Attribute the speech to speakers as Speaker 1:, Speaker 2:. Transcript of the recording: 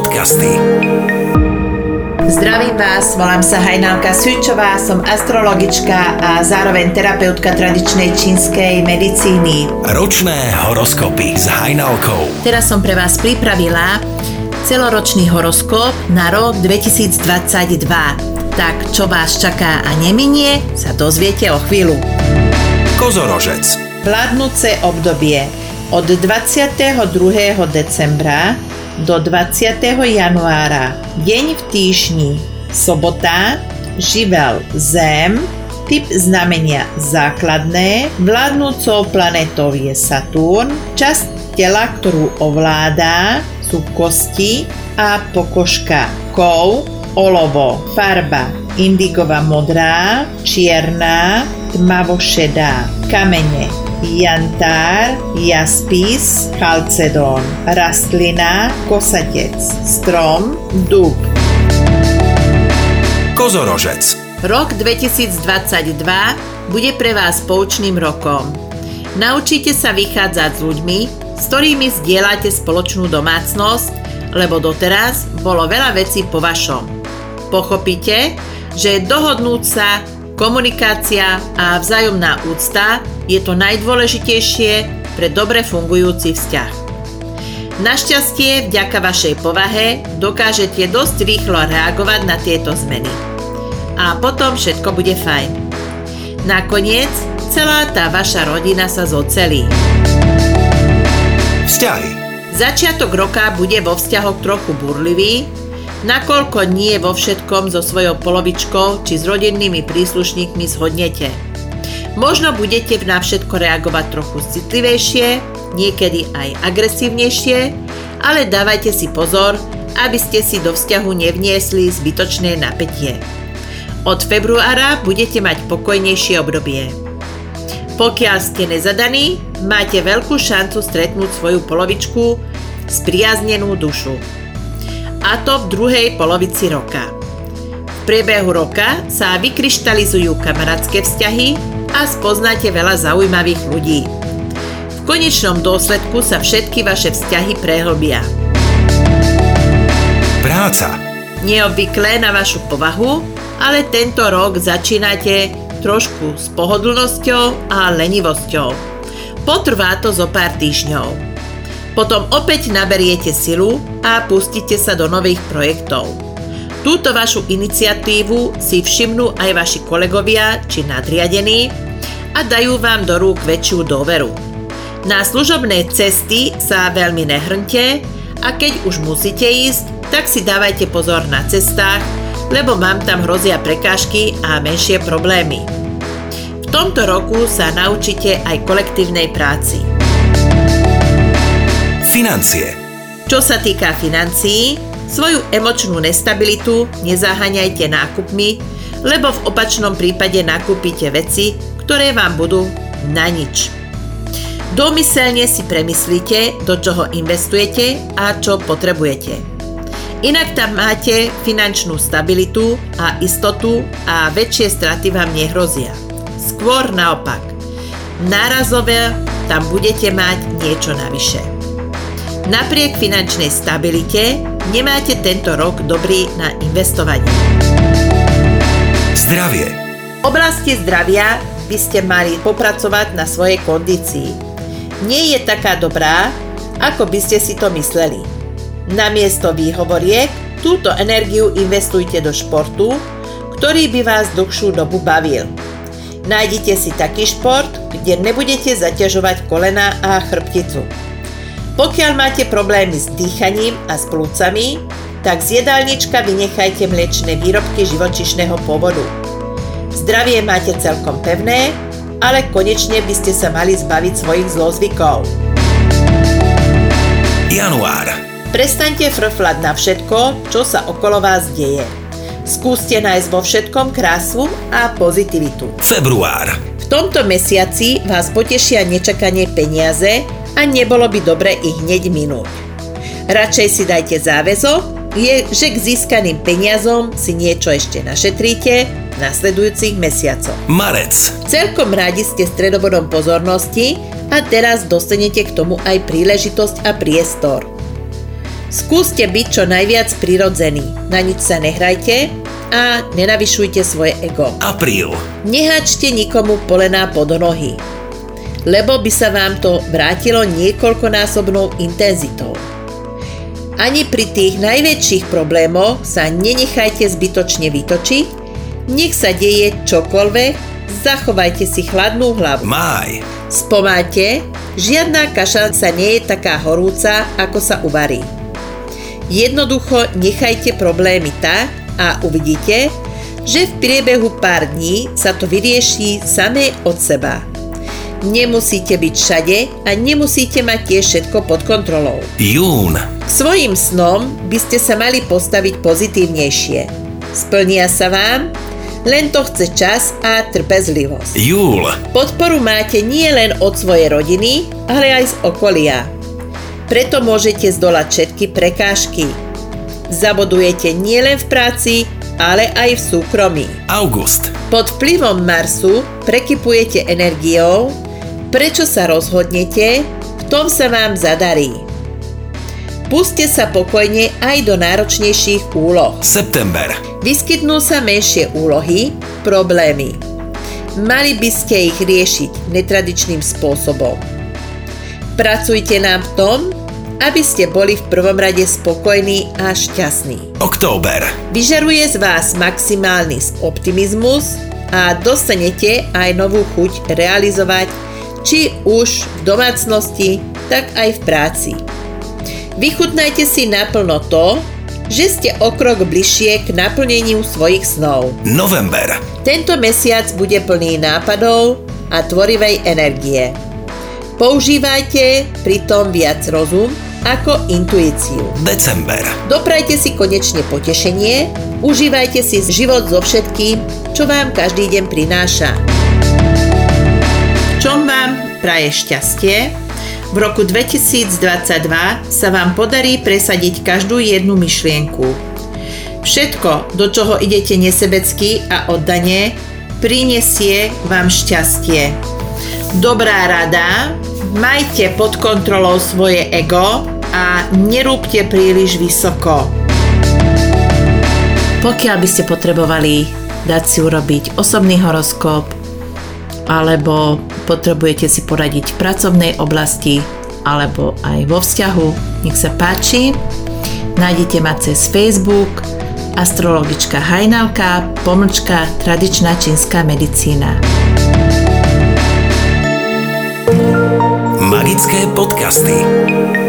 Speaker 1: podcasty.
Speaker 2: Zdravím vás, volám sa Hajnalka Sučová, som astrologička a zároveň terapeutka tradičnej čínskej medicíny.
Speaker 1: Ročné horoskopy s Hajnalkou.
Speaker 2: Teraz som pre vás pripravila celoročný horoskop na rok 2022. Tak čo vás čaká a neminie, sa dozviete o chvíľu.
Speaker 1: Kozorožec.
Speaker 2: Vládnúce obdobie od 22. decembra do 20. januára. Deň v týždni. Sobota. Živel Zem. Typ znamenia základné. Vládnúcou planetou je Saturn. Časť tela, ktorú ovládá, sú kosti a pokožka. Kov, olovo, farba indigová modrá, čierna, tmavo šedá, kamene, jantár, jaspis, chalcedón, rastlina, kosatec, strom, dub.
Speaker 1: Kozorožec.
Speaker 2: Rok 2022 bude pre vás poučným rokom. Naučite sa vychádzať s ľuďmi, s ktorými zdieľate spoločnú domácnosť, lebo doteraz bolo veľa vecí po vašom. Pochopíte, že dohodnúť sa Komunikácia a vzájomná úcta je to najdôležitejšie pre dobre fungujúci vzťah. Našťastie, vďaka vašej povahe, dokážete dosť rýchlo reagovať na tieto zmeny. A potom všetko bude fajn. Nakoniec, celá tá vaša rodina sa zocelí.
Speaker 1: Vzťahy.
Speaker 2: Začiatok roka bude vo vzťahoch trochu burlivý, nakoľko nie vo všetkom so svojou polovičkou či s rodinnými príslušníkmi zhodnete. Možno budete na všetko reagovať trochu citlivejšie, niekedy aj agresívnejšie, ale dávajte si pozor, aby ste si do vzťahu nevniesli zbytočné napätie. Od februára budete mať pokojnejšie obdobie. Pokiaľ ste nezadaní, máte veľkú šancu stretnúť svoju polovičku, spriaznenú dušu a to v druhej polovici roka. V priebehu roka sa vykryštalizujú kamarátske vzťahy a spoznáte veľa zaujímavých ľudí. V konečnom dôsledku sa všetky vaše vzťahy prehlbia.
Speaker 1: Práca.
Speaker 2: Neobvyklé na vašu povahu, ale tento rok začínate trošku s pohodlnosťou a lenivosťou. Potrvá to zo pár týždňov. Potom opäť naberiete silu a pustíte sa do nových projektov. Túto vašu iniciatívu si všimnú aj vaši kolegovia či nadriadení a dajú vám do rúk väčšiu dôveru. Na služobné cesty sa veľmi nehrnte a keď už musíte ísť, tak si dávajte pozor na cestách, lebo mám tam hrozia prekážky a menšie problémy. V tomto roku sa naučíte aj kolektívnej práci.
Speaker 1: Financie.
Speaker 2: Čo sa týka financií, svoju emočnú nestabilitu nezaháňajte nákupmi, lebo v opačnom prípade nakúpite veci, ktoré vám budú na nič. Domyselne si premyslíte, do čoho investujete a čo potrebujete. Inak tam máte finančnú stabilitu a istotu a väčšie straty vám nehrozia. Skôr naopak. Nárazové tam budete mať niečo navyše. Napriek finančnej stabilite nemáte tento rok dobrý na investovanie.
Speaker 1: Zdravie.
Speaker 2: V oblasti zdravia by ste mali popracovať na svojej kondícii. Nie je taká dobrá, ako by ste si to mysleli. Namiesto výhovoriek túto energiu investujte do športu, ktorý by vás dlhšiu dobu bavil. Nájdite si taký šport, kde nebudete zaťažovať kolena a chrbticu. Pokiaľ máte problémy s dýchaním a s plúcami, tak z jedálnička vynechajte mliečne výrobky živočišného pôvodu. Zdravie máte celkom pevné, ale konečne by ste sa mali zbaviť svojich zlozvykov.
Speaker 1: Január.
Speaker 2: Prestaňte frflať na všetko, čo sa okolo vás deje. Skúste nájsť vo všetkom krásu a pozitivitu.
Speaker 1: Február.
Speaker 2: V tomto mesiaci vás potešia nečakanie peniaze, a nebolo by dobre ich hneď minúť. Radšej si dajte záväzok, je, že k získaným peniazom si niečo ešte našetríte nasledujúcich mesiacoch.
Speaker 1: Marec.
Speaker 2: Celkom radi ste stredobodom pozornosti a teraz dostanete k tomu aj príležitosť a priestor. Skúste byť čo najviac prirodzený. Na nič sa nehrajte a nenavyšujte svoje ego.
Speaker 1: Apríl.
Speaker 2: Nehačte nikomu polená pod nohy, lebo by sa vám to vrátilo niekoľkonásobnou intenzitou. Ani pri tých najväčších problémoch sa nenechajte zbytočne vytočiť, nech sa deje čokoľvek, zachovajte si chladnú hlavu.
Speaker 1: Máj.
Speaker 2: Spomáte, žiadna kaša sa nie je taká horúca, ako sa uvarí. Jednoducho nechajte problémy tak a uvidíte, že v priebehu pár dní sa to vyrieši samé od seba. Nemusíte byť všade a nemusíte mať tiež všetko pod kontrolou.
Speaker 1: Jún.
Speaker 2: Svojim snom by ste sa mali postaviť pozitívnejšie. Splnia sa vám, len to chce čas a trpezlivosť.
Speaker 1: Júl.
Speaker 2: Podporu máte nie len od svojej rodiny, ale aj z okolia. Preto môžete zdolať všetky prekážky. Zabodujete nielen v práci, ale aj v súkromí.
Speaker 1: August.
Speaker 2: Pod vplyvom Marsu prekypujete energiou, prečo sa rozhodnete, v tom sa vám zadarí. Puste sa pokojne aj do náročnejších úloh.
Speaker 1: September.
Speaker 2: Vyskytnú sa menšie úlohy, problémy. Mali by ste ich riešiť netradičným spôsobom. Pracujte nám v tom, aby ste boli v prvom rade spokojní a šťastní.
Speaker 1: Október.
Speaker 2: Vyžaruje z vás maximálny optimizmus a dostanete aj novú chuť realizovať či už v domácnosti, tak aj v práci. Vychutnajte si naplno to, že ste o krok bližšie k naplneniu svojich snov.
Speaker 1: November.
Speaker 2: Tento mesiac bude plný nápadov a tvorivej energie. Používajte pritom viac rozum ako intuíciu.
Speaker 1: December.
Speaker 2: Doprajte si konečne potešenie, užívajte si život so všetkým, čo vám každý deň prináša. Čo vám praje šťastie? V roku 2022 sa vám podarí presadiť každú jednu myšlienku. Všetko, do čoho idete nesebecky a oddane, prinesie vám šťastie. Dobrá rada, majte pod kontrolou svoje ego a nerúbte príliš vysoko. Pokiaľ by ste potrebovali dať si urobiť osobný horoskop alebo potrebujete si poradiť v pracovnej oblasti alebo aj vo vzťahu, nech sa páči. Nájdete ma cez Facebook astrologička Hajnalka, pomlčka tradičná čínska medicína.
Speaker 1: Magické podcasty.